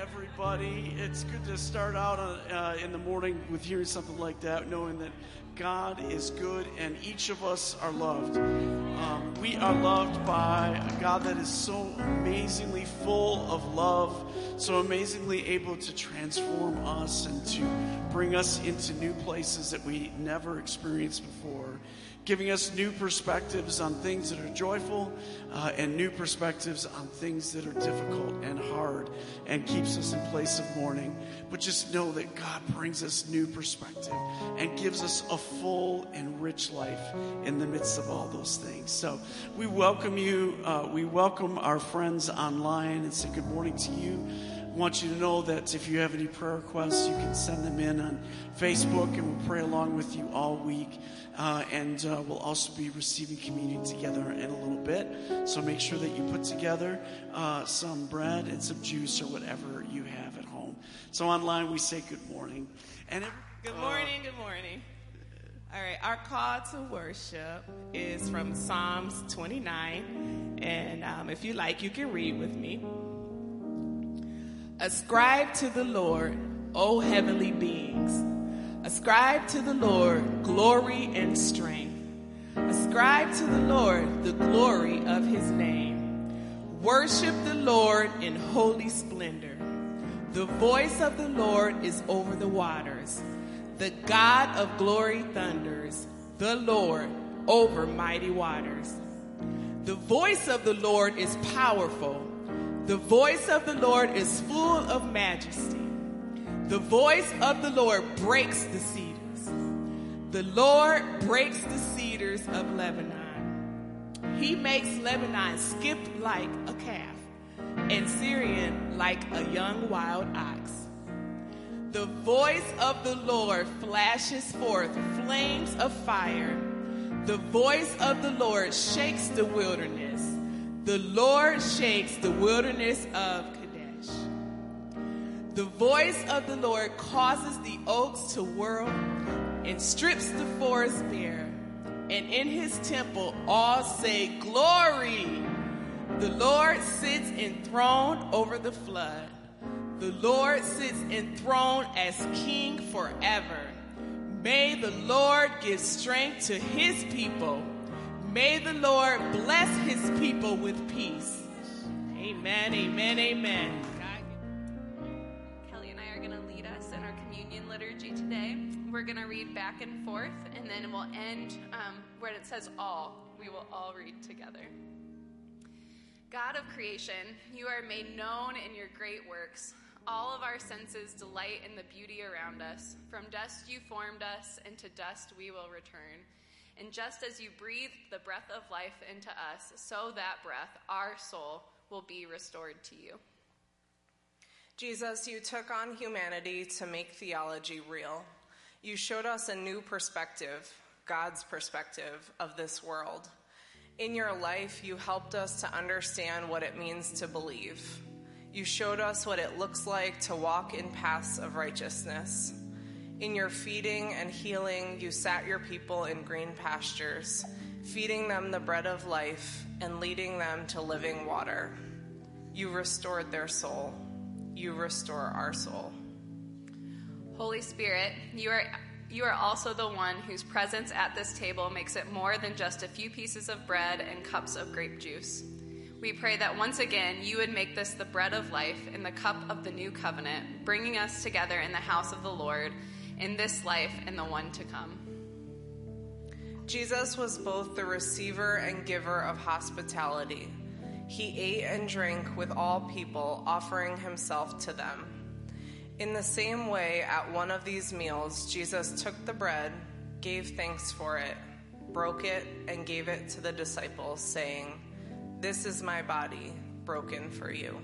everybody. It's good to start out uh, in the morning with hearing something like that, knowing that God is good and each of us are loved. Um, we are loved by a God that is so amazingly full of love, so amazingly able to transform us and to bring us into new places that we never experienced before giving us new perspectives on things that are joyful uh, and new perspectives on things that are difficult and hard and keeps us in place of mourning. But just know that God brings us new perspective and gives us a full and rich life in the midst of all those things. So we welcome you. Uh, we welcome our friends online and say good morning to you want you to know that if you have any prayer requests, you can send them in on Facebook, and we'll pray along with you all week. Uh, and uh, we'll also be receiving communion together in a little bit. So make sure that you put together uh, some bread and some juice or whatever you have at home. So online, we say good morning. And every, good morning. good morning. All right, our call to worship is from Psalms 29. And um, if you like, you can read with me. Ascribe to the Lord, O heavenly beings Ascribe to the Lord glory and strength. Ascribe to the Lord the glory of his name. Worship the Lord in holy splendor. The voice of the Lord is over the waters. The God of glory thunders. The Lord over mighty waters. The voice of the Lord is powerful. The voice of the Lord is full of majesty. The voice of the Lord breaks the cedars. The Lord breaks the cedars of Lebanon. He makes Lebanon skip like a calf and Sirion like a young wild ox. The voice of the Lord flashes forth flames of fire. The voice of the Lord shakes the wilderness. The Lord shakes the wilderness of Kadesh. the voice of the Lord causes the oaks to whirl and strips the forest bare. And in his temple all say, Glory! The Lord sits enthroned over the flood. The Lord sits enthroned as king forever. May the Lord give strength to his people. May the Lord bless his people with peace. Amen, amen, amen. Kelly and I are going to lead us in our communion liturgy today. We're going to read back and forth, and then we'll end um, where it says all. We will all read together. God of creation, you are made known in your great works. All of our senses delight in the beauty around us. From dust you formed us, and to dust we will return. And just as you breathed the breath of life into us, so that breath, our soul, will be restored to you. Jesus, you took on humanity to make theology real. You showed us a new perspective, God's perspective of this world. In your life, you helped us to understand what it means to believe. You showed us what it looks like to walk in paths of righteousness. In your feeding and healing, you sat your people in green pastures, feeding them the bread of life and leading them to living water. You restored their soul. You restore our soul. Holy Spirit, you are you are also the one whose presence at this table makes it more than just a few pieces of bread and cups of grape juice. We pray that once again you would make this the bread of life and the cup of the new covenant, bringing us together in the house of the Lord in this life and the one to come. Jesus was both the receiver and giver of hospitality. He ate and drank with all people, offering himself to them. In the same way, at one of these meals, Jesus took the bread, gave thanks for it, broke it, and gave it to the disciples, saying, This is my body, broken for you.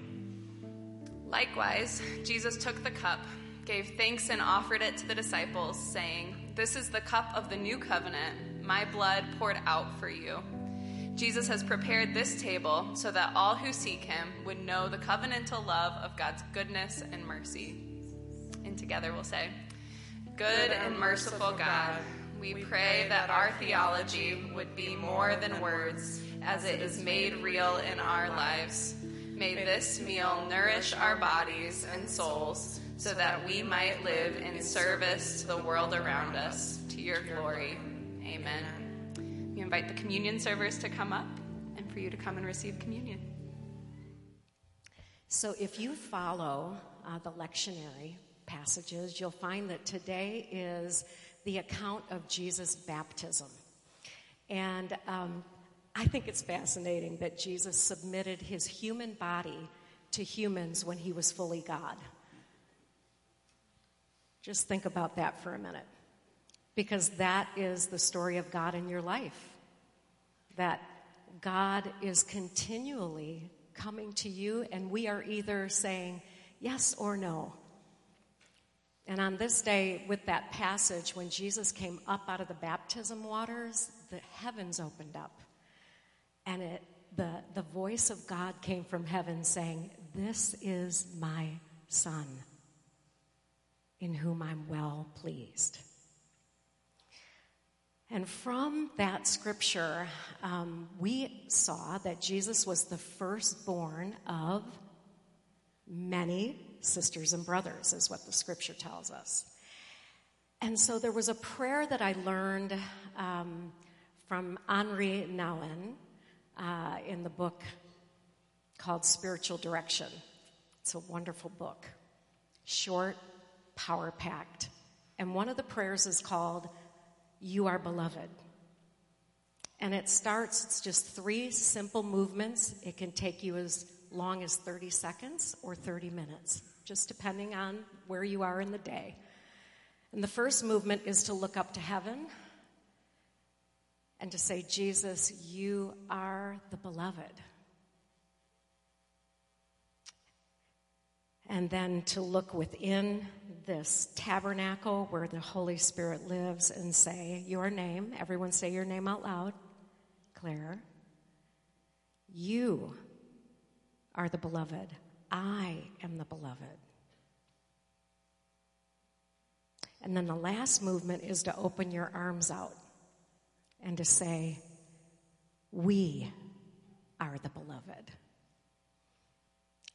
Likewise, Jesus took the cup, gave thanks, and offered it to the disciples, saying, This is the cup of the new covenant, my blood poured out for you. Jesus has prepared this table so that all who seek him would know the covenantal love of God's goodness and mercy. And together we'll say, Good and merciful God, we pray that our theology would be more than words as it is made real in our lives. May this meal nourish our bodies and souls so that we might live in service to the world around us, to your glory. Amen. We invite the communion servers to come up and for you to come and receive communion. So if you follow uh, the lectionary passages, you'll find that today is the account of Jesus' baptism. And um, I think it's fascinating that Jesus submitted his human body to humans when he was fully God. Just think about that for a minute. Because that is the story of God in your life. That God is continually coming to you, and we are either saying yes or no. And on this day, with that passage, when Jesus came up out of the baptism waters, the heavens opened up. And it, the, the voice of God came from heaven saying, This is my Son, in whom I'm well pleased. And from that scripture, um, we saw that Jesus was the firstborn of many sisters and brothers, is what the scripture tells us. And so there was a prayer that I learned um, from Henri Nouwen, uh, in the book called Spiritual Direction. It's a wonderful book, short, power packed. And one of the prayers is called, You Are Beloved. And it starts, it's just three simple movements. It can take you as long as 30 seconds or 30 minutes, just depending on where you are in the day. And the first movement is to look up to heaven and to say, Jesus, you are the beloved. And then to look within this tabernacle where the Holy Spirit lives and say, Your name, everyone say your name out loud. Claire, you are the beloved. I am the beloved. And then the last movement is to open your arms out and to say, We are the beloved.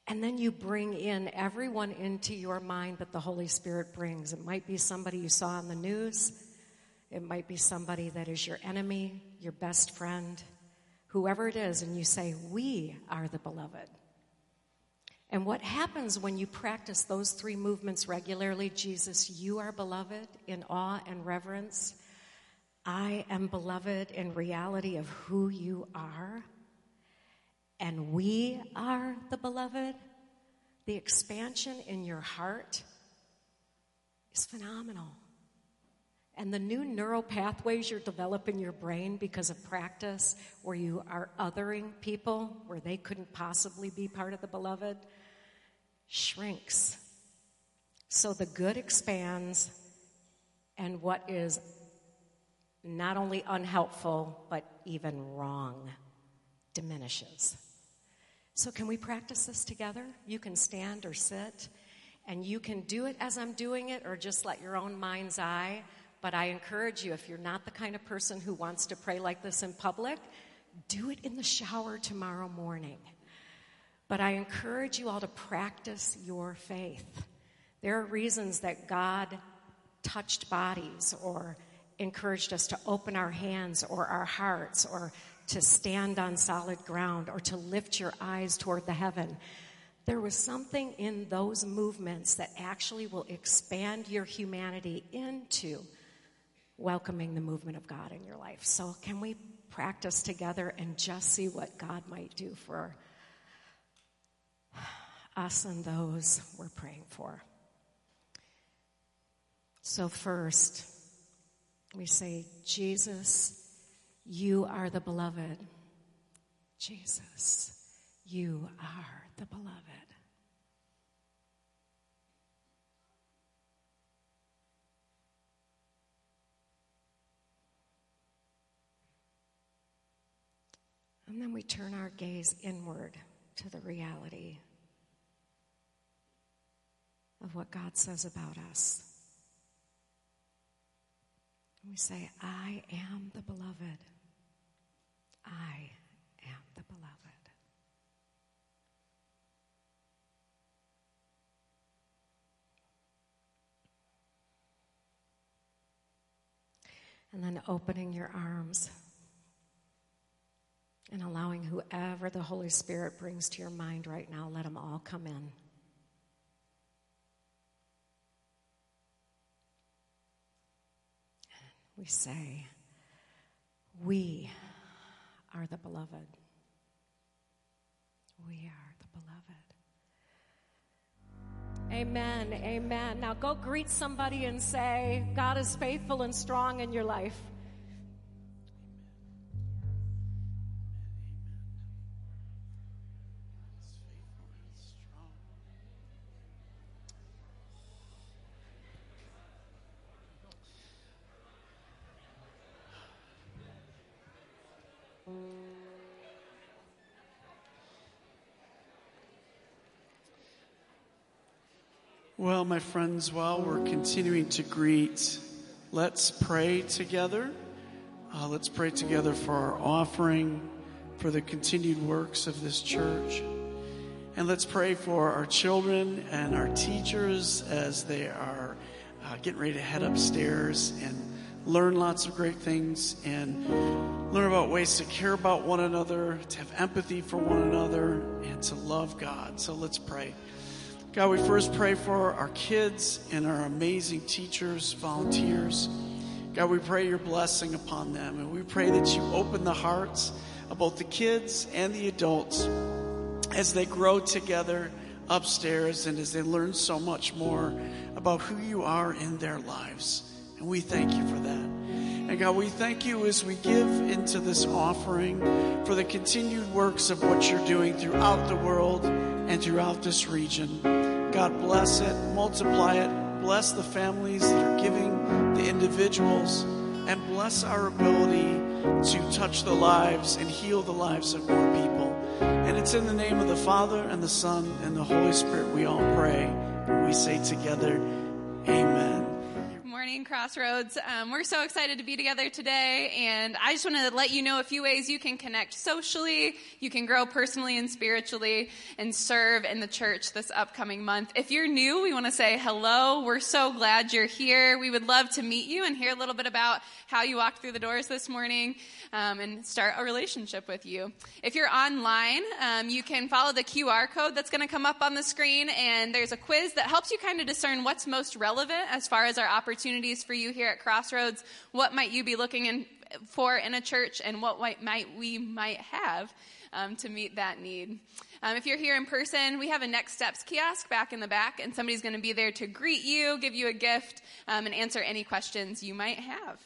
And then you bring in everyone into your mind that the Holy Spirit brings. It might be somebody you saw on the news, it might be somebody that is your enemy, your best friend, whoever it is, and you say, We are the beloved. And what happens when you practice those three movements regularly Jesus, you are beloved in awe and reverence, I am beloved in reality of who you are, and we are the beloved, the expansion in your heart is phenomenal. And the new neural pathways you're developing in your brain because of practice, where you are othering people where they couldn't possibly be part of the beloved, shrinks. So the good expands, and what is not only unhelpful, but even wrong, diminishes. So, can we practice this together? You can stand or sit, and you can do it as I'm doing it, or just let your own mind's eye. But I encourage you, if you're not the kind of person who wants to pray like this in public, do it in the shower tomorrow morning. But I encourage you all to practice your faith. There are reasons that God touched bodies or encouraged us to open our hands or our hearts or to stand on solid ground or to lift your eyes toward the heaven. There was something in those movements that actually will expand your humanity into welcoming the movement of God in your life. So, can we practice together and just see what God might do for us and those we're praying for? So, first, we say, Jesus, you are the beloved. Jesus, you are the beloved. And then we turn our gaze inward to the reality of what God says about us. We say, I am the beloved. I am the beloved. And then opening your arms and allowing whoever the Holy Spirit brings to your mind right now, let them all come in. We say, We are the beloved. We are the beloved. Amen. Amen. Now go greet somebody and say, God is faithful and strong in your life. Well, my friends, while we're continuing to greet, let's pray together. Uh, let's pray together for our offering, for the continued works of this church. And let's pray for our children and our teachers as they are uh, getting ready to head upstairs and learn lots of great things and learn about ways to care about one another, to have empathy for one another, and to love God. So let's pray. God, we first pray for our kids and our amazing teachers, volunteers. God, we pray your blessing upon them. And we pray that you open the hearts of both the kids and the adults as they grow together upstairs and as they learn so much more about who you are in their lives. And we thank you for that. And God, we thank you as we give into this offering for the continued works of what you're doing throughout the world and throughout this region. God, bless it, multiply it, bless the families that are giving, the individuals, and bless our ability to touch the lives and heal the lives of more people. And it's in the name of the Father and the Son and the Holy Spirit we all pray. We say together, Amen Crossroads. Um, we're so excited to be together today, and I just want to let you know a few ways you can connect socially, you can grow personally and spiritually, and serve in the church this upcoming month. If you're new, we want to say hello. We're so glad you're here. We would love to meet you and hear a little bit about how you walked through the doors this morning um, and start a relationship with you. If you're online, um, you can follow the QR code that's going to come up on the screen, and there's a quiz that helps you kind of discern what's most relevant as far as our for you here at Crossroads. What might you be looking in, for in a church, and what might, might we might have um, to meet that need. Um, if you're here in person, we have a Next Steps kiosk back in the back, and somebody's going to be there to greet you, give you a gift, um, and answer any questions you might have.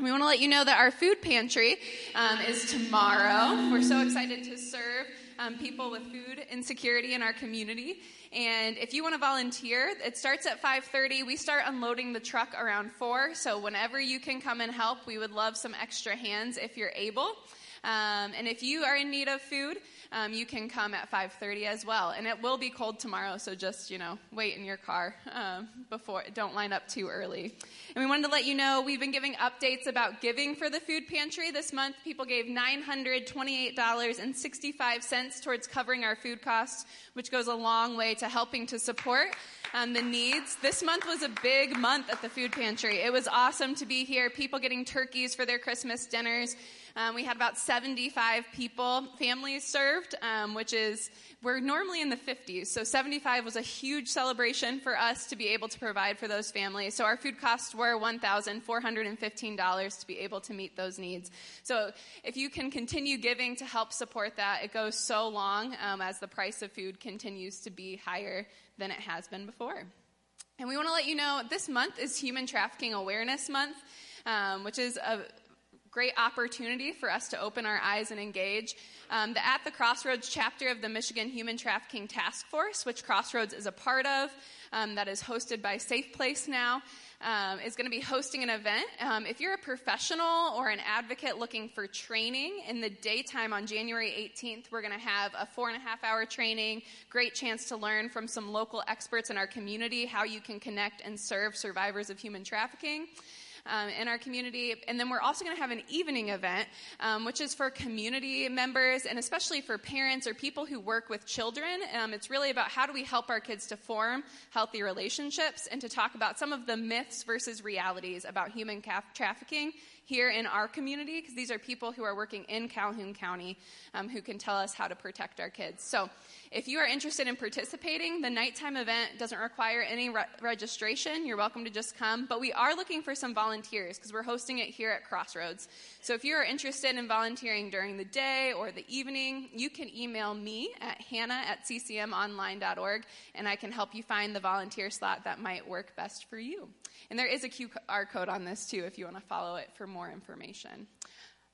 We want to let you know that our food pantry um, is tomorrow. We're so excited to serve um, people with food insecurity in our community. And if you want to volunteer, it starts at 5:30. We start unloading the truck around 4. So whenever you can come and help, we would love some extra hands if you're able. Um, and if you are in need of food, um, you can come at 5:30 as well. And it will be cold tomorrow, so just you know wait in your car um, before. Don't line up too early. And we wanted to let you know we've been giving updates about giving for the food pantry this month. People gave $928.65 towards covering our food costs, which goes a long way to helping to support um, the needs. This month was a big month at the food pantry. It was awesome to be here. People getting turkeys for their Christmas dinners. Um, we had about 75 people, families served, um, which is, we're normally in the 50s. So 75 was a huge celebration for us to be able to provide for those families. So our food costs were $1,415 to be able to meet those needs. So if you can continue giving to help support that, it goes so long um, as the price of food continues to be higher than it has been before. And we want to let you know this month is Human Trafficking Awareness Month, um, which is a great opportunity for us to open our eyes and engage. Um, the At the Crossroads chapter of the Michigan Human Trafficking Task Force, which Crossroads is a part of, um, that is hosted by Safe Place now, um, is going to be hosting an event. Um, if you're a professional or an advocate looking for training in the daytime on January 18th, we're going to have a four and a half hour training. Great chance to learn from some local experts in our community how you can connect and serve survivors of human trafficking. Um, in our community. And then we're also going to have an evening event, um, which is for community members and especially for parents or people who work with children. Um, it's really about how do we help our kids to form healthy relationships and to talk about some of the myths versus realities about human trafficking here in our community because these are people who are working in Calhoun County um, who can tell us how to protect our kids. So if you are interested in participating, the nighttime event doesn't require any re- registration. You're welcome to just come. But we are looking for some volunteers because we're hosting it here at Crossroads. So if you are interested in volunteering during the day or the evening, you can email me at hannah at ccmonline.org and I can help you find the volunteer slot that might work best for you. And there is a QR code on this too if you want to follow it for more information.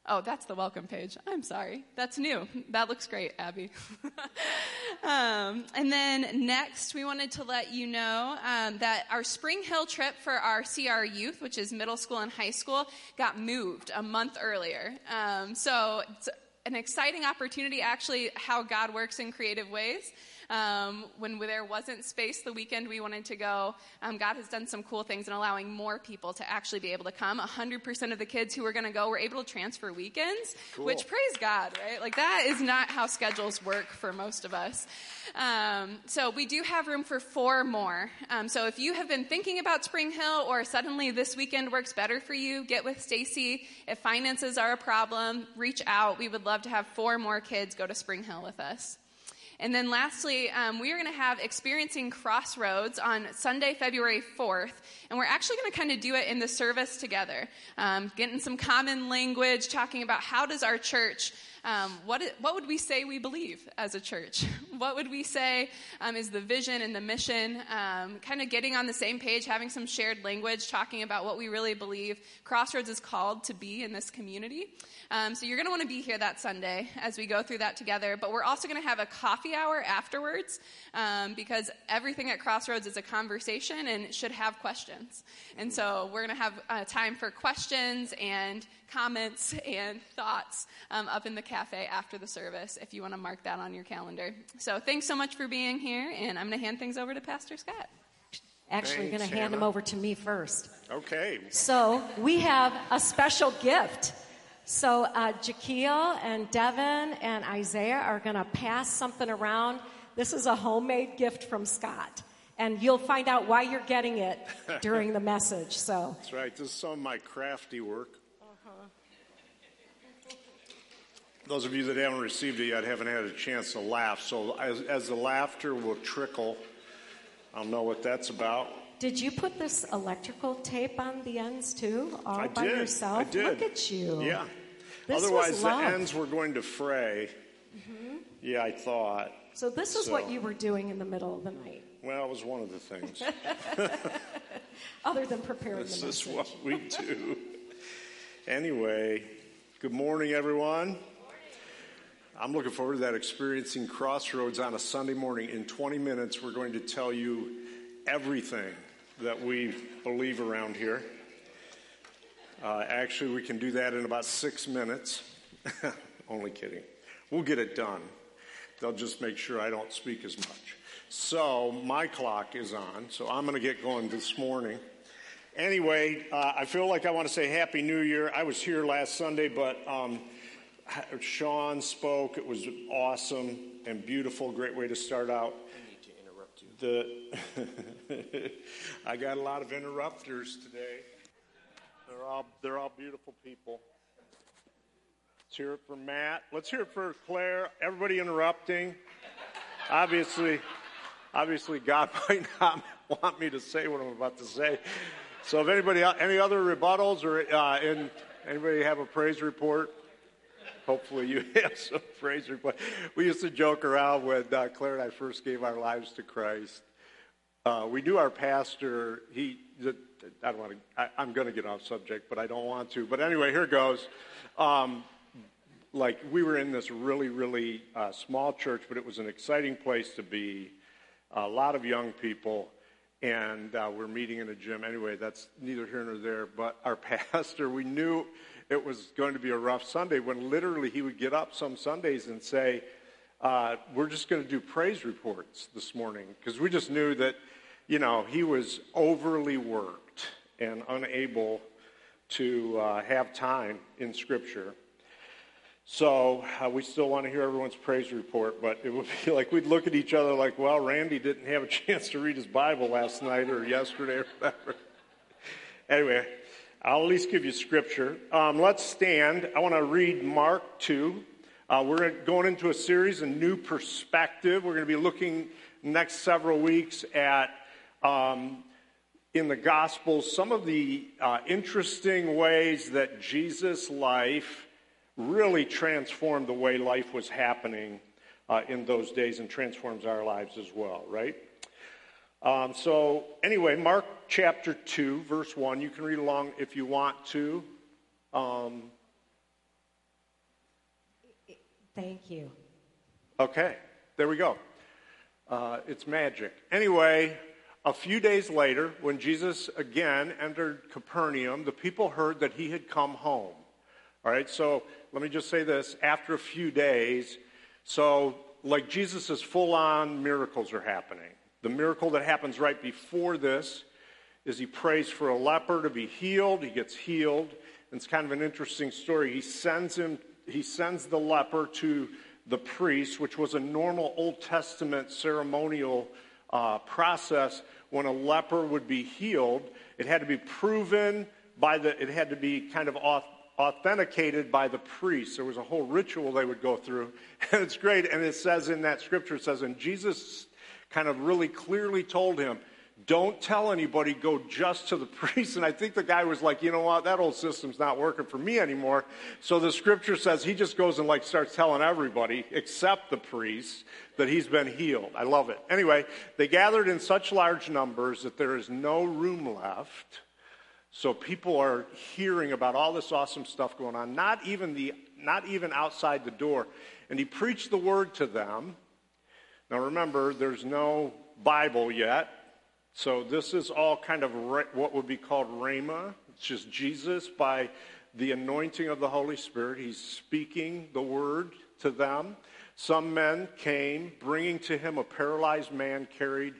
Oh, that's the welcome page. I'm sorry. That's new. That looks great, Abby. um, and then next, we wanted to let you know um, that our Spring Hill trip for our CR youth, which is middle school and high school, got moved a month earlier. Um, so it's an exciting opportunity, actually, how God works in creative ways. Um, when there wasn't space the weekend we wanted to go, um, God has done some cool things in allowing more people to actually be able to come. 100% of the kids who were going to go were able to transfer weekends, cool. which praise God, right? Like that is not how schedules work for most of us. Um, so we do have room for four more. Um, so if you have been thinking about Spring Hill or suddenly this weekend works better for you, get with Stacy. If finances are a problem, reach out. We would love to have four more kids go to Spring Hill with us. And then lastly, um, we are going to have Experiencing Crossroads on Sunday, February 4th. And we're actually going to kind of do it in the service together, um, getting some common language, talking about how does our church um, what, what would we say we believe as a church? What would we say um, is the vision and the mission? Um, kind of getting on the same page, having some shared language, talking about what we really believe Crossroads is called to be in this community. Um, so you're going to want to be here that Sunday as we go through that together. But we're also going to have a coffee hour afterwards um, because everything at Crossroads is a conversation and should have questions. And so we're going to have uh, time for questions and comments and thoughts um, up in the cafe after the service if you want to mark that on your calendar. So thanks so much for being here, and I'm going to hand things over to Pastor Scott. Actually, going to hand them over to me first. Okay. So we have a special gift. So uh, Jaquil and Devin and Isaiah are going to pass something around. This is a homemade gift from Scott. And you'll find out why you're getting it during the message. So That's right. This is some of my crafty work. Those of you that haven't received it yet haven't had a chance to laugh. So as, as the laughter will trickle, I'll know what that's about. Did you put this electrical tape on the ends too, all I by did. yourself? I did. Look at you. Yeah. This Otherwise, the ends were going to fray. Mm-hmm. Yeah, I thought. So this is So- what you were doing in the middle of the night, Well, it was one of the things. other than preparing this the is what we do. Anyway, good morning, everyone. I'm looking forward to that experiencing Crossroads on a Sunday morning. In 20 minutes, we're going to tell you everything that we believe around here. Uh, actually, we can do that in about six minutes. Only kidding. We'll get it done. They'll just make sure I don't speak as much. So, my clock is on, so I'm going to get going this morning. Anyway, uh, I feel like I want to say Happy New Year. I was here last Sunday, but um, Sean spoke. It was awesome and beautiful. Great way to start out. I need to interrupt you. The I got a lot of interrupters today. They're all they're all beautiful people. Let's hear it for Matt. Let's hear it for Claire. Everybody interrupting. Obviously, obviously, God might not want me to say what I'm about to say. So, if anybody, any other rebuttals or uh, in, anybody have a praise report? Hopefully, you have some praise report. We used to joke around when uh, Claire and I first gave our lives to Christ. Uh, we knew our pastor. He, I don't want to. I, I'm going to get off subject, but I don't want to. But anyway, here goes. Um, like we were in this really, really uh, small church, but it was an exciting place to be. A lot of young people, and uh, we're meeting in a gym. Anyway, that's neither here nor there. But our pastor, we knew it was going to be a rough Sunday when literally he would get up some Sundays and say, uh, "We're just going to do praise reports this morning," because we just knew that, you know, he was overly worked and unable to uh, have time in Scripture. So uh, we still want to hear everyone's praise report, but it would be like we'd look at each other like, well, Randy didn't have a chance to read his Bible last night or yesterday or whatever. anyway, I'll at least give you Scripture. Um, let's stand. I want to read Mark 2. Uh, we're going into a series, a new perspective. We're going to be looking next several weeks at um, in the Gospels some of the uh, interesting ways that Jesus' life really transformed the way life was happening uh, in those days and transforms our lives as well, right? Um, so, anyway, Mark chapter 2, verse 1. You can read along if you want to. Um, Thank you. okay, there we go. Uh, it's magic. Anyway, a few days later, when Jesus again entered Capernaum, the people heard that he had come home. All right, so let me just say this after a few days, so like Jesus' full on miracles are happening. The miracle that happens right before this is he prays for a leper to be healed. He gets healed. And it's kind of an interesting story. He sends him, he sends the leper to the priest, which was a normal Old Testament ceremonial uh, process when a leper would be healed. It had to be proven by the, it had to be kind of authenticated by the priest. There was a whole ritual they would go through. And it's great. And it says in that scripture, it says, and Jesus kind of really clearly told him, don't tell anybody, go just to the priest. And I think the guy was like, you know what, that old system's not working for me anymore. So the scripture says he just goes and like starts telling everybody, except the priest, that he's been healed. I love it. Anyway, they gathered in such large numbers that there is no room left so people are hearing about all this awesome stuff going on, not even, the, not even outside the door. And he preached the word to them. Now remember, there's no Bible yet. So this is all kind of what would be called Rhema. It's just Jesus by the anointing of the Holy Spirit. He's speaking the word to them. Some men came, bringing to him a paralyzed man carried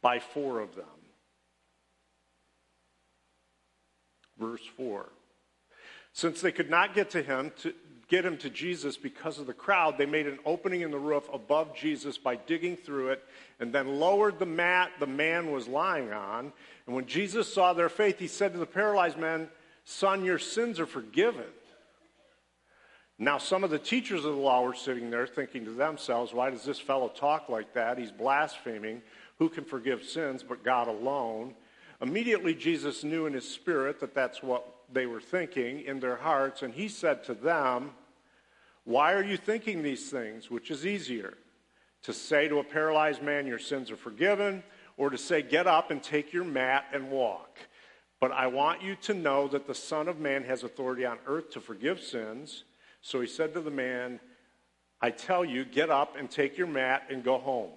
by four of them. verse 4. Since they could not get to him to get him to Jesus because of the crowd, they made an opening in the roof above Jesus by digging through it and then lowered the mat the man was lying on. And when Jesus saw their faith, he said to the paralyzed man, Son, your sins are forgiven. Now, some of the teachers of the law were sitting there thinking to themselves, Why does this fellow talk like that? He's blaspheming. Who can forgive sins but God alone? Immediately, Jesus knew in his spirit that that's what they were thinking in their hearts, and he said to them, Why are you thinking these things? Which is easier? To say to a paralyzed man, Your sins are forgiven, or to say, Get up and take your mat and walk. But I want you to know that the Son of Man has authority on earth to forgive sins. So he said to the man, I tell you, get up and take your mat and go home.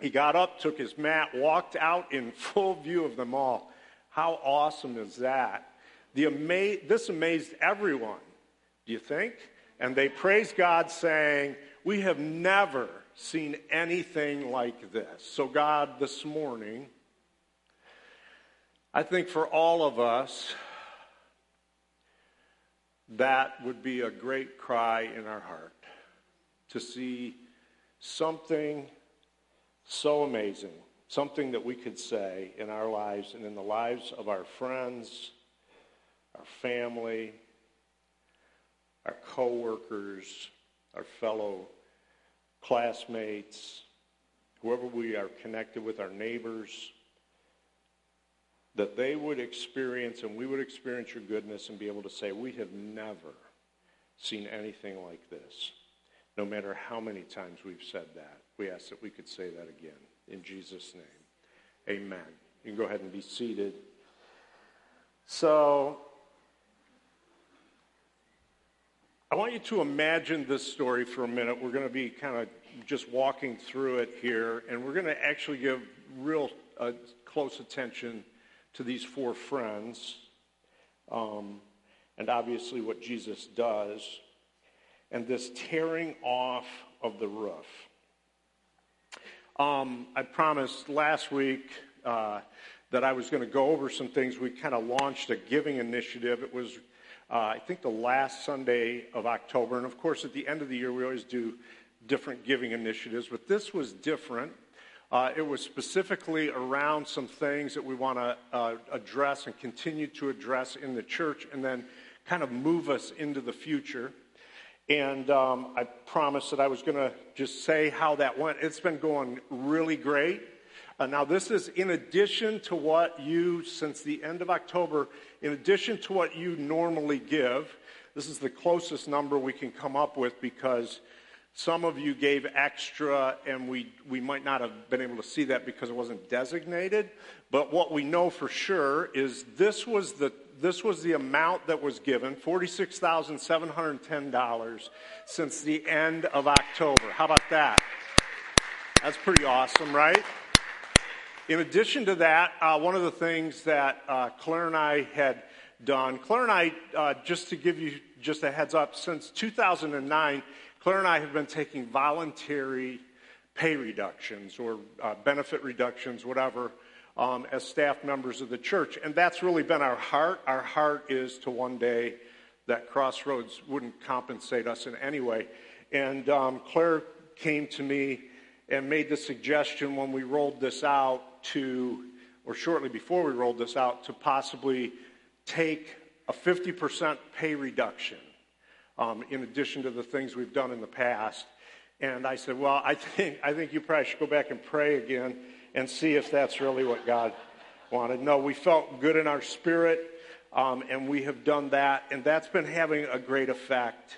He got up, took his mat, walked out in full view of them all. How awesome is that? Ama- this amazed everyone, do you think? And they praised God, saying, We have never seen anything like this. So, God, this morning, I think for all of us, that would be a great cry in our heart to see something so amazing. Something that we could say in our lives and in the lives of our friends, our family, our coworkers, our fellow classmates, whoever we are connected with, our neighbors, that they would experience and we would experience your goodness and be able to say, We have never seen anything like this, no matter how many times we've said that. We ask that we could say that again. In Jesus' name. Amen. You can go ahead and be seated. So, I want you to imagine this story for a minute. We're going to be kind of just walking through it here, and we're going to actually give real uh, close attention to these four friends, um, and obviously what Jesus does, and this tearing off of the roof. Um, I promised last week uh, that I was going to go over some things. We kind of launched a giving initiative. It was, uh, I think, the last Sunday of October. And of course, at the end of the year, we always do different giving initiatives, but this was different. Uh, it was specifically around some things that we want to uh, address and continue to address in the church and then kind of move us into the future. And um, I promised that I was going to just say how that went. It's been going really great. Uh, now, this is in addition to what you, since the end of October, in addition to what you normally give. This is the closest number we can come up with because some of you gave extra, and we, we might not have been able to see that because it wasn't designated. But what we know for sure is this was the this was the amount that was given $46,710 since the end of October. How about that? That's pretty awesome, right? In addition to that, uh, one of the things that uh, Claire and I had done, Claire and I, uh, just to give you just a heads up, since 2009, Claire and I have been taking voluntary pay reductions or uh, benefit reductions, whatever, um, as staff members of the church. And that's really been our heart. Our heart is to one day that Crossroads wouldn't compensate us in any way. And um, Claire came to me and made the suggestion when we rolled this out to, or shortly before we rolled this out, to possibly take a 50% pay reduction um, in addition to the things we've done in the past. And I said, Well, I think, I think you probably should go back and pray again and see if that's really what God wanted. No, we felt good in our spirit, um, and we have done that, and that's been having a great effect.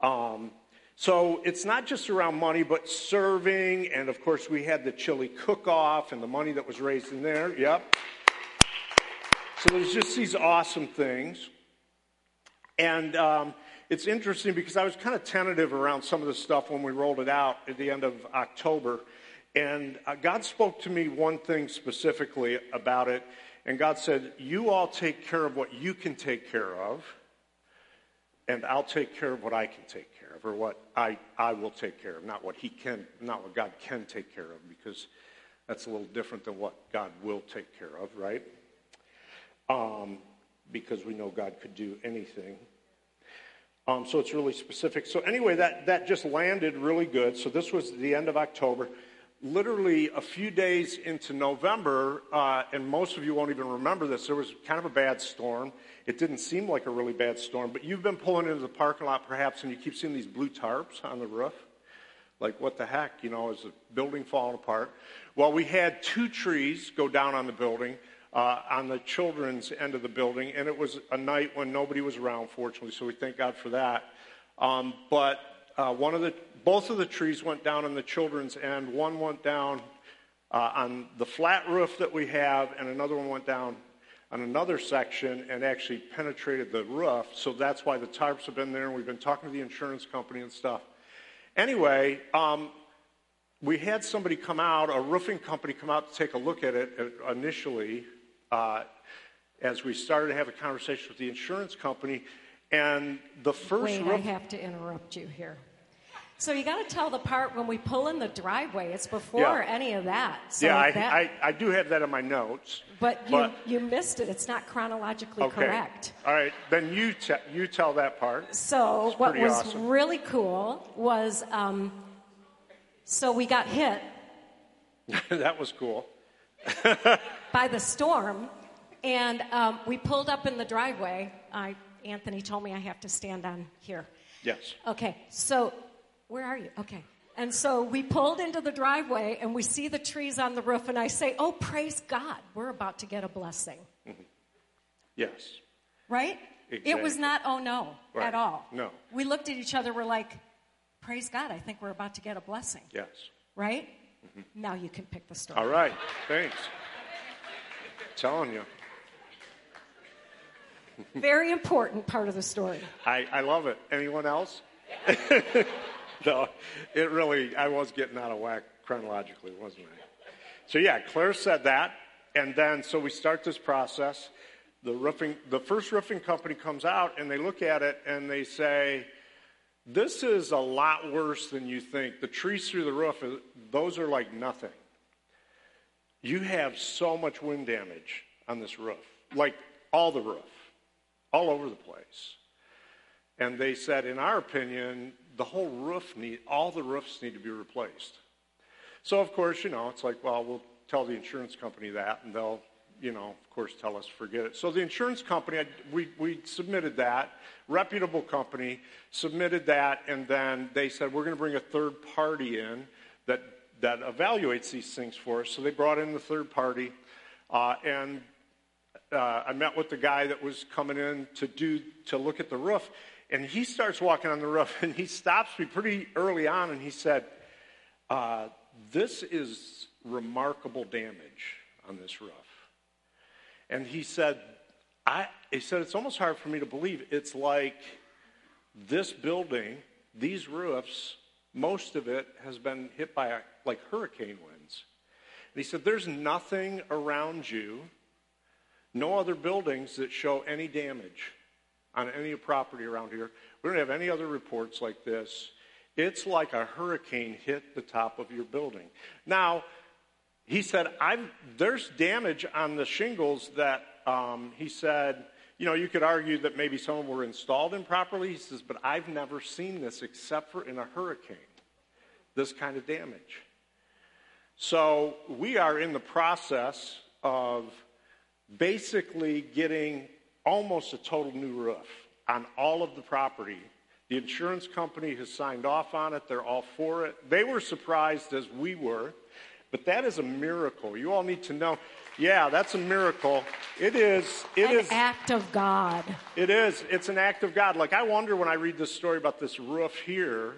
Um, so it's not just around money, but serving, and of course, we had the chili cook off and the money that was raised in there. Yep. So there's just these awesome things. And um, it's interesting because I was kind of tentative around some of the stuff when we rolled it out at the end of October. And uh, God spoke to me one thing specifically about it. And God said, You all take care of what you can take care of, and I'll take care of what I can take care of, or what I, I will take care of, not what He can, not what God can take care of, because that's a little different than what God will take care of, right? Um, because we know God could do anything. Um, so it's really specific. So anyway, that, that just landed really good. So this was the end of October literally a few days into November, uh, and most of you won't even remember this, there was kind of a bad storm. It didn't seem like a really bad storm, but you've been pulling into the parking lot perhaps, and you keep seeing these blue tarps on the roof. Like, what the heck? You know, is the building falling apart? Well, we had two trees go down on the building. Uh, on the children's end of the building, and it was a night when nobody was around, fortunately, so we thank God for that. Um, but uh, one of the, both of the trees went down on the children's end. One went down uh, on the flat roof that we have, and another one went down on another section and actually penetrated the roof. So that's why the tarps have been there, and we've been talking to the insurance company and stuff. Anyway, um, we had somebody come out, a roofing company come out to take a look at it uh, initially uh, as we started to have a conversation with the insurance company. And the first Wait, roof- I have to interrupt you here. So you got to tell the part when we pull in the driveway. It's before Yeah. any of that. So yeah, I, that, I, I do have that in my notes. but you but- you missed it. It's not chronologically Okay. correct. All right, then you, te- you tell that part. So It's what was awesome. really cool was um, so we got hit that was cool. by the storm, and um, we pulled up in the driveway. I, Anthony told me I have to stand on here. Yes. Okay, so where are you? Okay. And so we pulled into the driveway and we see the trees on the roof, and I say, Oh, praise God, we're about to get a blessing. Mm-hmm. Yes. Right? Exactly. It was not, oh no, Right. at all. No. We looked at each other, we're like, Praise God, I think we're about to get a blessing. Yes. Right? Mm-hmm. Now you can pick the story. All right. Thanks. telling you. Very important part of the story. I, I love it. Anyone else? no, it really, I was getting out of whack chronologically, wasn't I? So, yeah, Claire said that. And then, so we start this process. The roofing, the first roofing company comes out and they look at it and they say, this is a lot worse than you think. The trees through the roof, uh, those are like nothing. You have so much wind damage on this roof, like all the roof, all over the place. And they said, in our opinion, the whole roof need, all the roofs need to be replaced. So of course, you know, it's like, well, we'll tell the insurance company that, and they'll, you know, of course, tell us forget it. So the insurance company, we we submitted that, reputable company submitted that, and then they said we're going to bring a third party in that that evaluates these things for us. So they brought in the third party, uh, and uh, I met with the guy that was coming in to do to look at the roof, and he starts walking on the roof, and he stops me pretty early on, and he said, uh, "This is remarkable damage on this roof." And he said, "I," he said, "It's almost hard for me to believe. It's like this building, these roofs." most of it has been hit by like hurricane winds. And he said, There's nothing around you, no other buildings that show any damage on any property around here. We don't have any other reports like this. It's like a hurricane hit the top of your building. Now, he said, There's damage on the shingles that um, he said, you know, you could argue that maybe some were installed improperly. He says, but I've never seen this except for in a hurricane, this kind of damage. So we are in the process of basically getting almost a total new roof on all of the property. The insurance company has signed off on it. They're all for it. They were surprised as we were, but that is a miracle. You all need to know yeah, that's a miracle. It is. It An is, act of God. It is. It's an act of God. Like I wonder when I read this story about this roof here,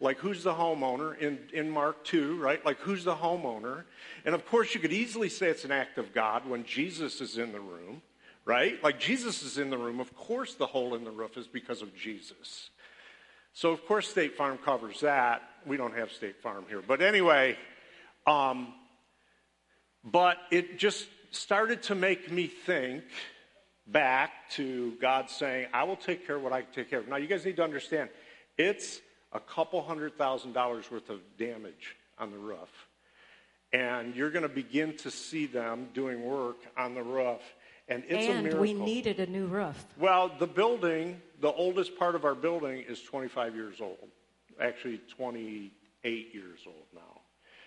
like who's the homeowner in, in Mark 2, right? Like who's the homeowner? And of course, you could easily say it's an act of God when Jesus is in the room, right? Like Jesus is in the room. Of course, the hole in the roof is because of Jesus. So, of course, State Farm covers that. We don't have State Farm here. But anyway, um, but it just started to make me think back to God saying, I will take care of what I can take care of. Now, you guys need to understand, it's a couple hundred thousand dollars worth of damage on the roof. And you're going to begin to see them doing work on the roof. And it's and a miracle. we needed a new roof. Well, the building, the oldest part of our building is 25 years old. Actually, 28 years old now.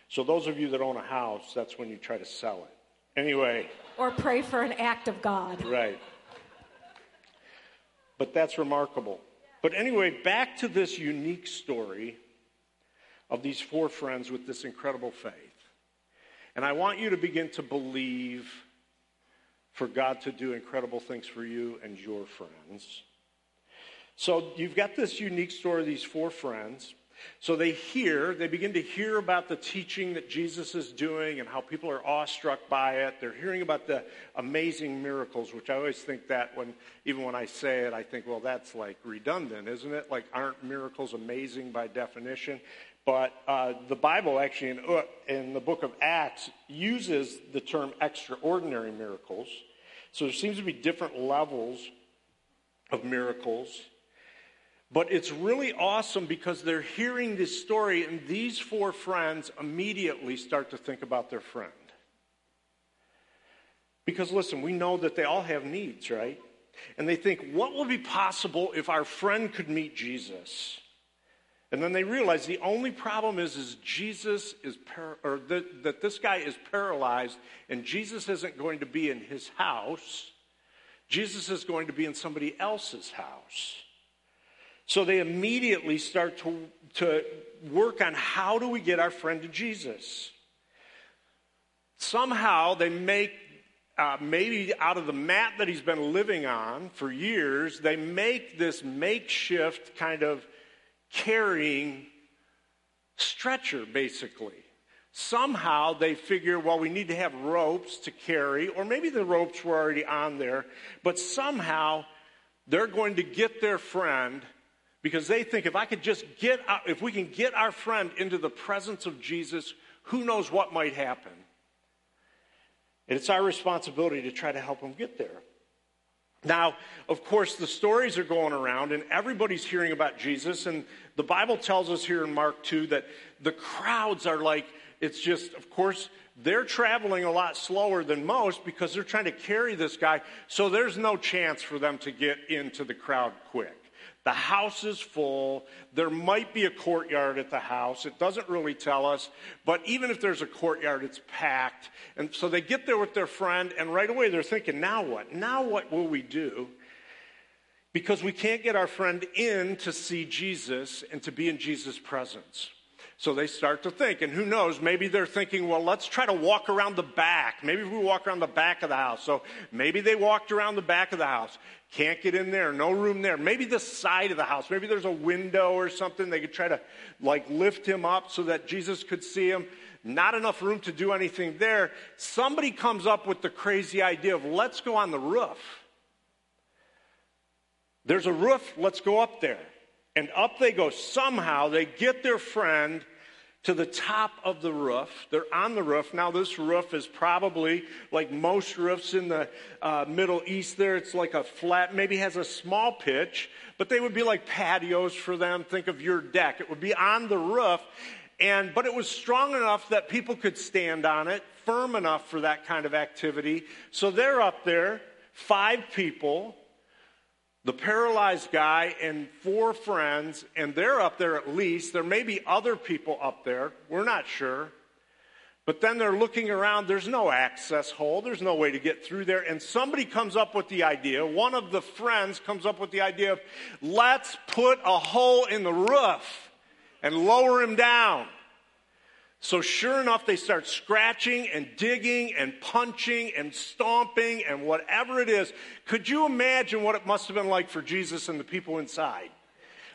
So, those of you that own a house, that's when you try to sell it. Anyway. Or pray for an act of God. Right. But that's remarkable. But anyway, back to this unique story of these four friends with this incredible faith. And I want you to begin to believe for God to do incredible things for you and your friends. So you've got this unique story of these four friends. So they hear, they begin to hear about the teaching that Jesus is doing and how people are awestruck by it. They're hearing about the amazing miracles, which I always think that when, even when I say it, I think, well, that's like redundant, isn't it? Like, aren't miracles amazing by definition? But uh, the Bible, actually, in, uh, in the book of Acts, uses the term extraordinary miracles. So there seems to be different levels of miracles. But it's really awesome because they're hearing this story, and these four friends immediately start to think about their friend. Because listen, we know that they all have needs, right? And they think, what would be possible if our friend could meet Jesus? And then they realize the only problem is, is Jesus is, par- or that, this guy is paralyzed, and Jesus isn't going to be in his house. Jesus is going to be in somebody else's house. So they immediately start to, to work on how do we get our friend to Jesus. Somehow they make, uh, maybe out of the mat that he's been living on for years, they make this makeshift kind of carrying stretcher, basically. Somehow they figure, well, we need to have ropes to carry, or maybe the ropes were already on there, but somehow they're going to get their friend because they think if I could just get, out, if we can get our friend into the presence of Jesus, who knows what might happen. And it's our responsibility to try to help them get there. Now, of course, the stories are going around and everybody's hearing about Jesus. And the Bible tells us here in Mark 2 that the crowds are like, it's just, of course, they're traveling a lot slower than most because they're trying to carry this guy, so there's no chance for them to get into the crowd quick. The house is full. There might be a courtyard at the house. It doesn't really tell us. But even if there's a courtyard, it's packed. And so they get there with their friend, and right away they're thinking, now what? Now what will we do? Because we can't get our friend in to see Jesus and to be in Jesus' presence. So they start to think, and who knows, maybe they're thinking, well, let's try to walk around the back. Maybe we walk around the back of the house. So maybe they walked around the back of the house. Can't get in there, no room there. Maybe the side of the house. Maybe there's a window or something. They could try to like lift him up so that Jesus could see him. Not enough room to do anything there. Somebody comes up with the crazy idea of let's go on the roof. There's a roof, let's go up there. And up they go. Somehow they get their friend to the top of the roof. They're on the roof. Now, this roof is probably like most roofs in the uh, Middle East there. It's like a flat, maybe has a small pitch, but they would be like patios for them. Think of your deck. It would be on the roof. And, but it was strong enough that people could stand on it, firm enough for that kind of activity. So they're up there, five people the paralyzed guy and four friends, and they're up there at least. There may be other people up there. We're not sure. But then they're looking around. There's no access hole. There's no way to get through there. And somebody comes up with the idea. One of the friends comes up with the idea of let's put a hole in the roof and lower him down. So, sure enough, they start scratching and digging and punching and stomping and whatever it is. Could you imagine what it must have been like for Jesus and the people inside?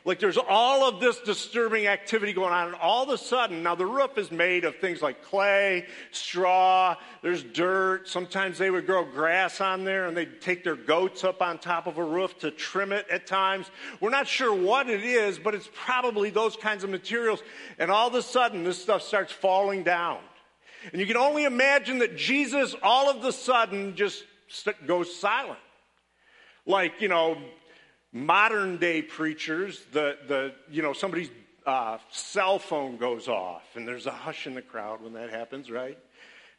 Like there's all of this disturbing activity going on, and all of a sudden, now the roof is made of things like clay, straw, there's dirt. Sometimes they would grow grass on there, and they'd take their goats up on top of a roof to trim it at times. We're not sure what it is, but it's probably those kinds of materials. And all of a sudden, this stuff starts falling down. And you can only imagine that Jesus all of a sudden just goes silent. Like, you know, modern day preachers, the, the, you know, somebody's uh, cell phone goes off and there's a hush in the crowd when that happens, right?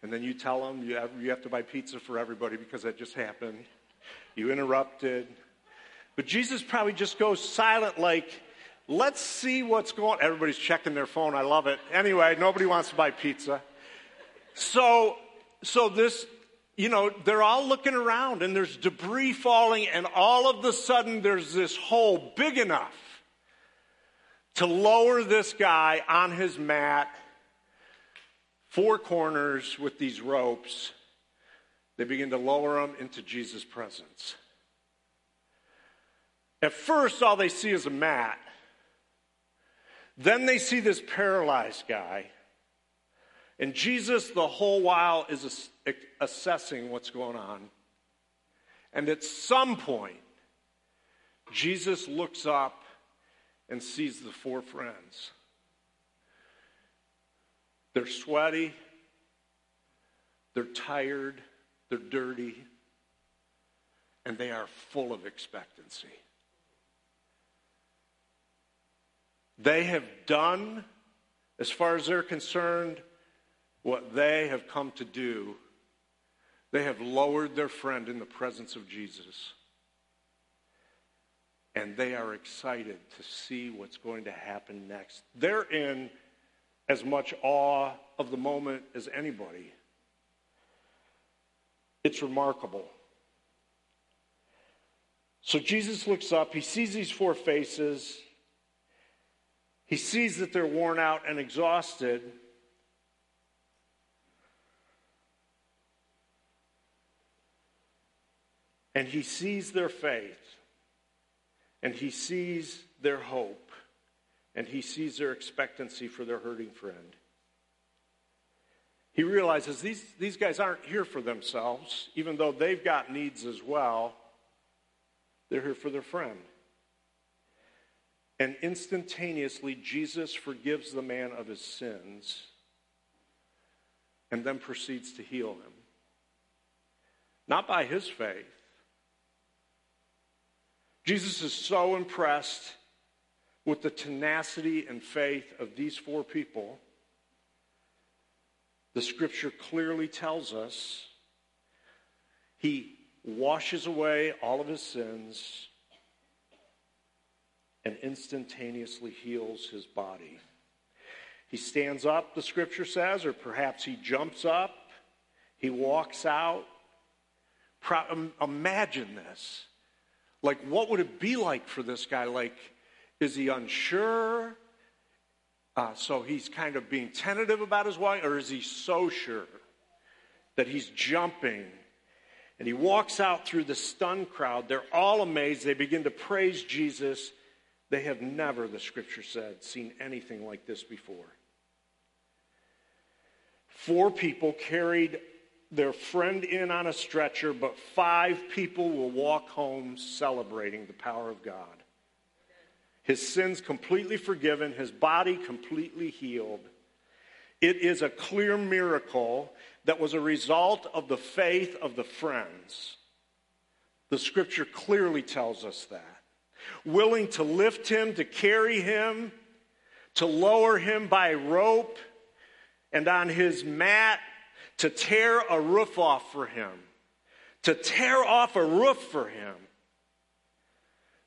And then you tell them you have, you have to buy pizza for everybody because that just happened. You interrupted. But Jesus probably just goes silent, like, let's see what's going on. Everybody's checking their phone. I love it. Anyway, nobody wants to buy pizza. So, so this you know, they're all looking around and there's debris falling, and all of a sudden there's this hole big enough to lower this guy on his mat, four corners with these ropes. They begin to lower him into Jesus' presence. At first, all they see is a mat. Then they see this paralyzed guy. And Jesus, the whole while, is assessing what's going on. And at some point, Jesus looks up and sees the four friends. They're sweaty, they're tired, they're dirty, and they are full of expectancy. They have done, as far as they're concerned, what they have come to do. They have lowered their friend in the presence of Jesus. And they are excited to see what's going to happen next. They're in as much awe of the moment as anybody. It's remarkable. So Jesus looks up, he sees these four faces, he sees that they're worn out and exhausted. And he sees their faith, and he sees their hope, and he sees their expectancy for their hurting friend. He realizes these, these guys aren't here for themselves, even though they've got needs as well. They're here for their friend. And instantaneously, Jesus forgives the man of his sins and then proceeds to heal him. Not by his faith, Jesus is so impressed with the tenacity and faith of these four people the scripture clearly tells us he washes away all of his sins and instantaneously heals his body. He stands up, the scripture says, or perhaps he jumps up, he walks out. Pro- imagine this. Like, what would it be like for this guy? Like, is he unsure? Uh, so he's kind of being tentative about his wife, or is he so sure that he's jumping? And he walks out through the stunned crowd. They're all amazed. They begin to praise Jesus. They have never, the scripture said, seen anything like this before. Four people carried their friend in on a stretcher, but five people will walk home celebrating the power of God. His sins completely forgiven, his body completely healed. It is a clear miracle that was a result of the faith of the friends. The scripture clearly tells us that. Willing to lift him, to carry him, to lower him by rope, and on his mat to tear a roof off for him, to tear off a roof for him.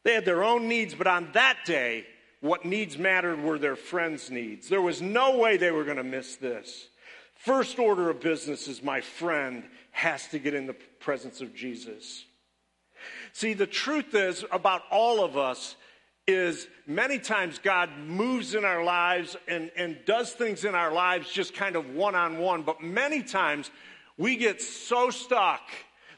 They had their own needs, but on that day, what needs mattered were their friends' needs. There was no way they were going to miss this. First order of business is my friend has to get in the presence of Jesus. See, the truth is about all of us is many times God moves in our lives and, and does things in our lives just kind of one on one, but many times we get so stuck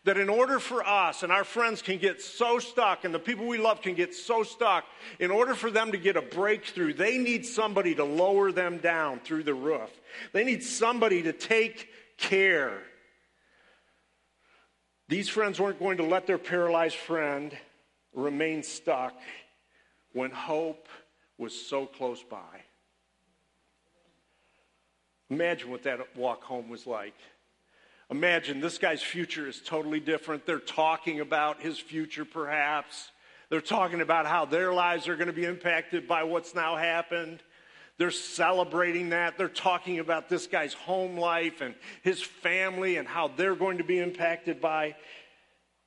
that in order for us and our friends can get so stuck and the people we love can get so stuck, in order for them to get a breakthrough, they need somebody to lower them down through the roof. They need somebody to take care. These friends weren't going to let their paralyzed friend remain stuck when hope was so close by. Imagine what that walk home was like. Imagine this guy's future is totally different. They're talking about his future, perhaps. They're talking about how their lives are going to be impacted by what's now happened. They're celebrating that. They're talking about this guy's home life and his family and how they're going to be impacted by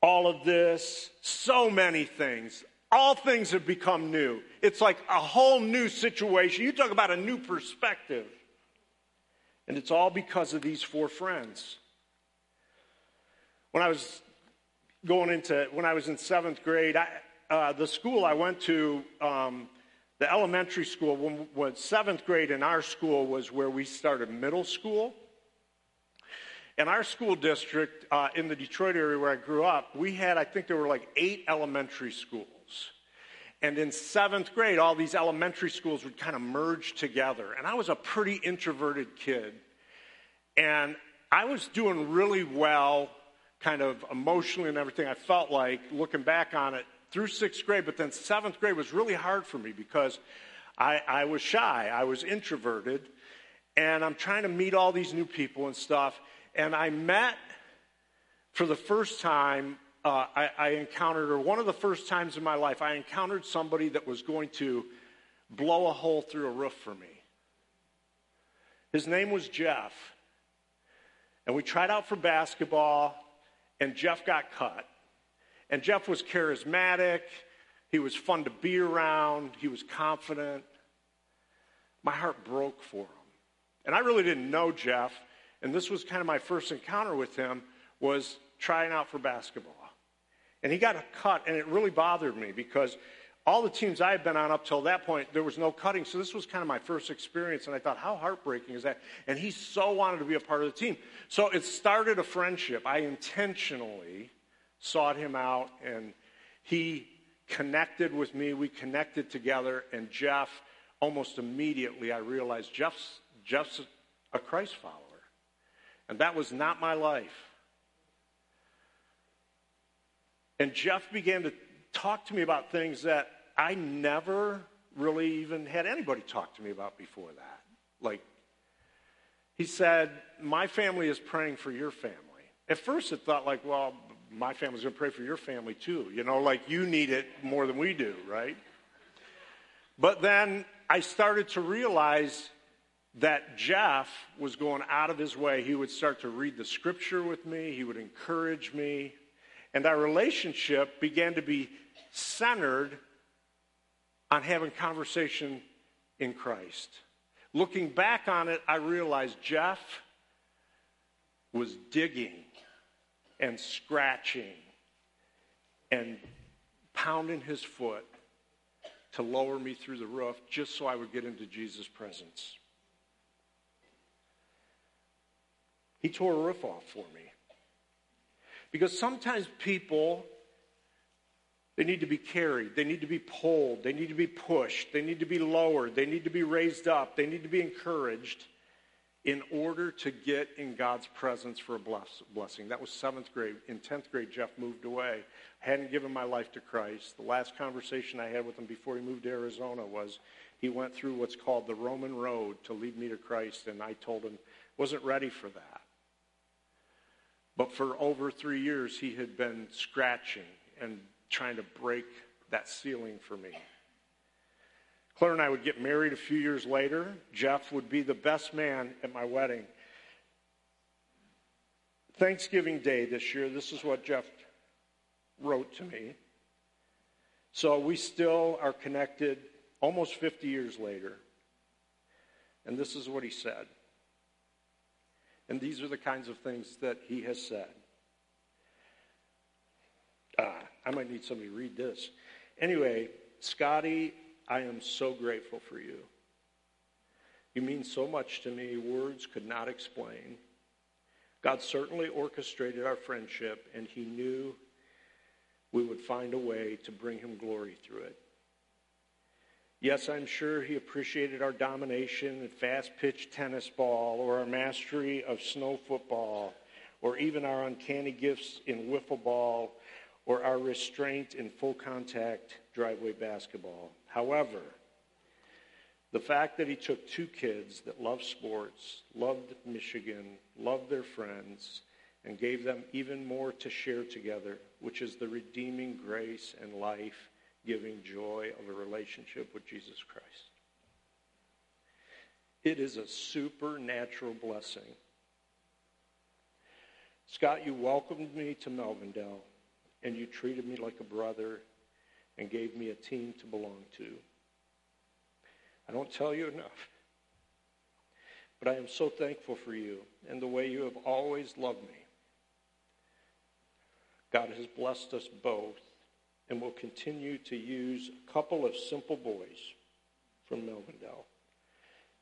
all of this. So many things all things have become new. It's like a whole new situation. You talk about a new perspective. And it's all because of these four friends. When I was going into, when I was in seventh grade, I, uh, the school I went to, um, the elementary school, when, when seventh grade in our school was where we started middle school. In our school district uh, in the Detroit area where I grew up, we had, I think there were like eight elementary schools. And in seventh grade, all these elementary schools would kind of merge together. And I was a pretty introverted kid. And I was doing really well, kind of emotionally and everything. I felt like looking back on it through sixth grade, but then seventh grade was really hard for me because I, I was shy, I was introverted, and I'm trying to meet all these new people and stuff. And I met for the first time uh, I, I encountered, or one of the first times in my life, I encountered somebody that was going to blow a hole through a roof for me. His name was Jeff. And we tried out for basketball, and Jeff got cut. And Jeff was charismatic. He was fun to be around. He was confident. My heart broke for him. And I really didn't know Jeff. And this was kind of my first encounter with him was trying out for basketball. And he got a cut, and it really bothered me because all the teams I had been on up till that point, there was no cutting. So this was kind of my first experience, and I thought, how heartbreaking is that? And he so wanted to be a part of the team. So it started a friendship. I intentionally sought him out, and he connected with me. We connected together, and Jeff, almost immediately, I realized Jeff's, Jeff's a Christ follower. And that was not my life. And Jeff began to talk to me about things that I never really even had anybody talk to me about before that. Like, he said, My family is praying for your family. At first, it thought, like, well, my family's going to pray for your family too. You know, like you need it more than we do, right? But then I started to realize that Jeff was going out of his way. He would start to read the scripture with me, he would encourage me, and our relationship began to be centered on having conversation in Christ. Looking back on it, I realized Jeff was digging and scratching and pounding his foot to lower me through the roof just so I would get into Jesus' presence. He tore a roof off for me. Because sometimes people, they need to be carried, they need to be pulled, they need to be pushed, they need to be lowered, they need to be raised up, they need to be encouraged in order to get in God's presence for a bless, blessing. That was seventh grade. In 10th grade, Jeff moved away. I hadn't given my life to Christ. The last conversation I had with him before he moved to Arizona was he went through what's called the Roman road to lead me to Christ, and I told him wasn't ready for that. But for over three years, he had been scratching and trying to break that ceiling for me. Claire and I would get married a few years later. Jeff would be the best man at my wedding. Thanksgiving Day this year, this is what Jeff wrote to me. So we still are connected almost 50 years later. And this is what he said. And these are the kinds of things that he has said. Ah, I might need somebody to read this. Anyway, Scotty, I am so grateful for you. You mean so much to me, words could not explain. God certainly orchestrated our friendship, and He knew we would find a way to bring Him glory through it. Yes, I'm sure he appreciated our domination in fast pitch tennis ball or our mastery of snow football or even our uncanny gifts in wiffle ball or our restraint in full contact driveway basketball. However, the fact that he took two kids that loved sports, loved Michigan, loved their friends, and gave them even more to share together, which is the redeeming grace and life giving joy of a relationship with Jesus Christ. It is a supernatural blessing. Scott, you welcomed me to Melvindale, and you treated me like a brother and gave me a team to belong to. I don't tell you enough. But I am so thankful for you and the way you have always loved me. God has blessed us both and will continue to use a couple of simple boys from Melvindale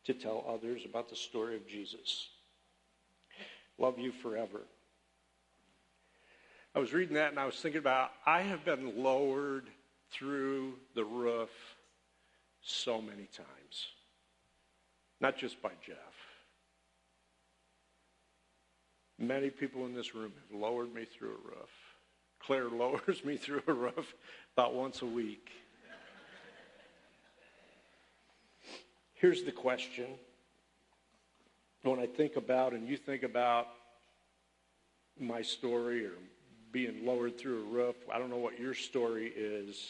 to tell others about the story of Jesus. Love you forever. I was reading that and I was thinking about I have been lowered through the roof so many times. Not just by Jeff. Many people in this room have lowered me through a roof. Claire lowers me through a roof about once a week. Here's the question. When I think about, and you think about my story or being lowered through a roof, I don't know what your story is.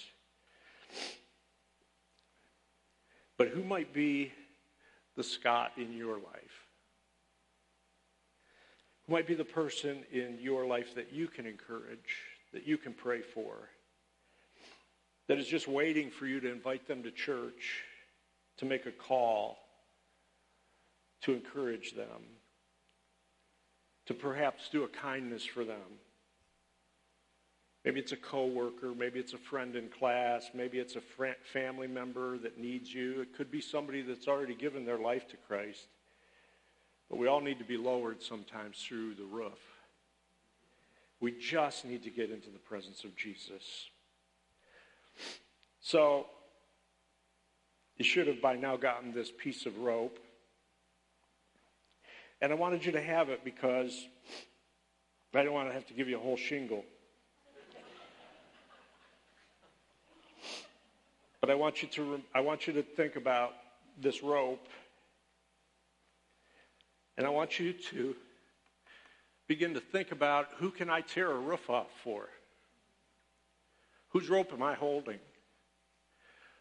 But who might be the Scott in your life? Who might be the person in your life that you can encourage? That you can pray for that is just waiting for you to invite them to church, to make a call, to encourage them, to perhaps do a kindness for them. Maybe it's a coworker, maybe it's a friend in class, maybe it's a family member that needs you. It could be somebody that's already given their life to Christ. But we all need to be lowered sometimes through the roof. We just need to get into the presence of Jesus. So, you should have by now gotten this piece of rope. And I wanted you to have it because I don't want to have to give you a whole shingle. But I want you to I want you to think about this rope. And I want you to begin to think about who can I tear a roof off for? Whose rope am I holding?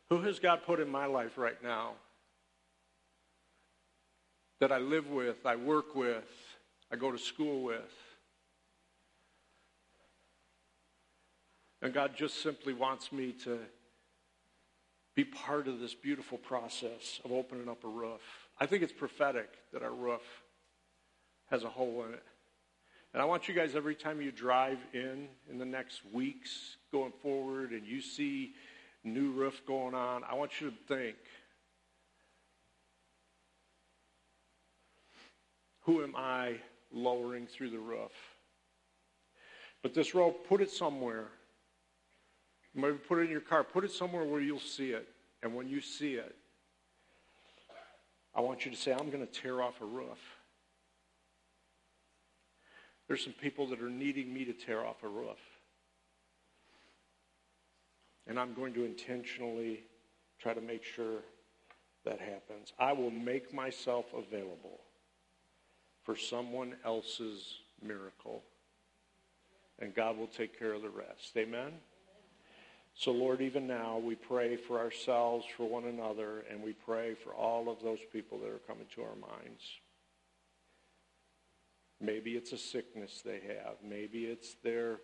Who has God put in my life right now that I live with, I work with, I go to school with. And God just simply wants me to be part of this beautiful process of opening up a roof. I think it's prophetic that our roof has a hole in it. And I want you guys, every time you drive in in the next weeks going forward and you see new roof going on, I want you to think who am I lowering through the roof? But this rope, put it somewhere. Maybe put it in your car. Put it somewhere where you'll see it. And when you see it, I want you to say, I'm going to tear off a roof. There's some people that are needing me to tear off a roof. And I'm going to intentionally try to make sure that happens. I will make myself available for someone else's miracle. And God will take care of the rest. Amen? So, Lord, even now we pray for ourselves, for one another, and we pray for all of those people that are coming to our minds. Maybe it's a sickness they have. Maybe it's they're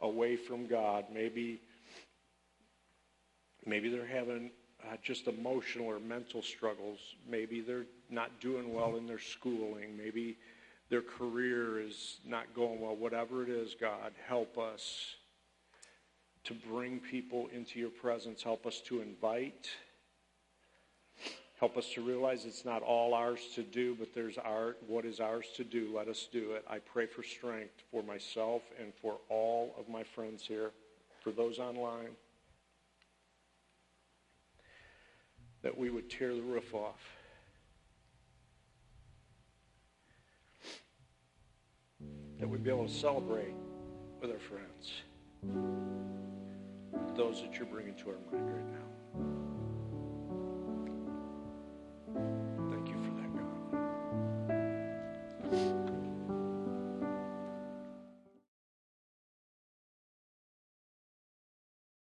away from God. Maybe, maybe they're having uh, just emotional or mental struggles. Maybe they're not doing well in their schooling. Maybe their career is not going well. Whatever it is, God, help us to bring people into your presence. Help us to invite. Help us to realize it's not all ours to do, but there's our, what is ours to do. Let us do it. I pray for strength for myself and for all of my friends here, for those online, that we would tear the roof off. That we'd be able to celebrate with our friends those that you're bringing to our mind right now.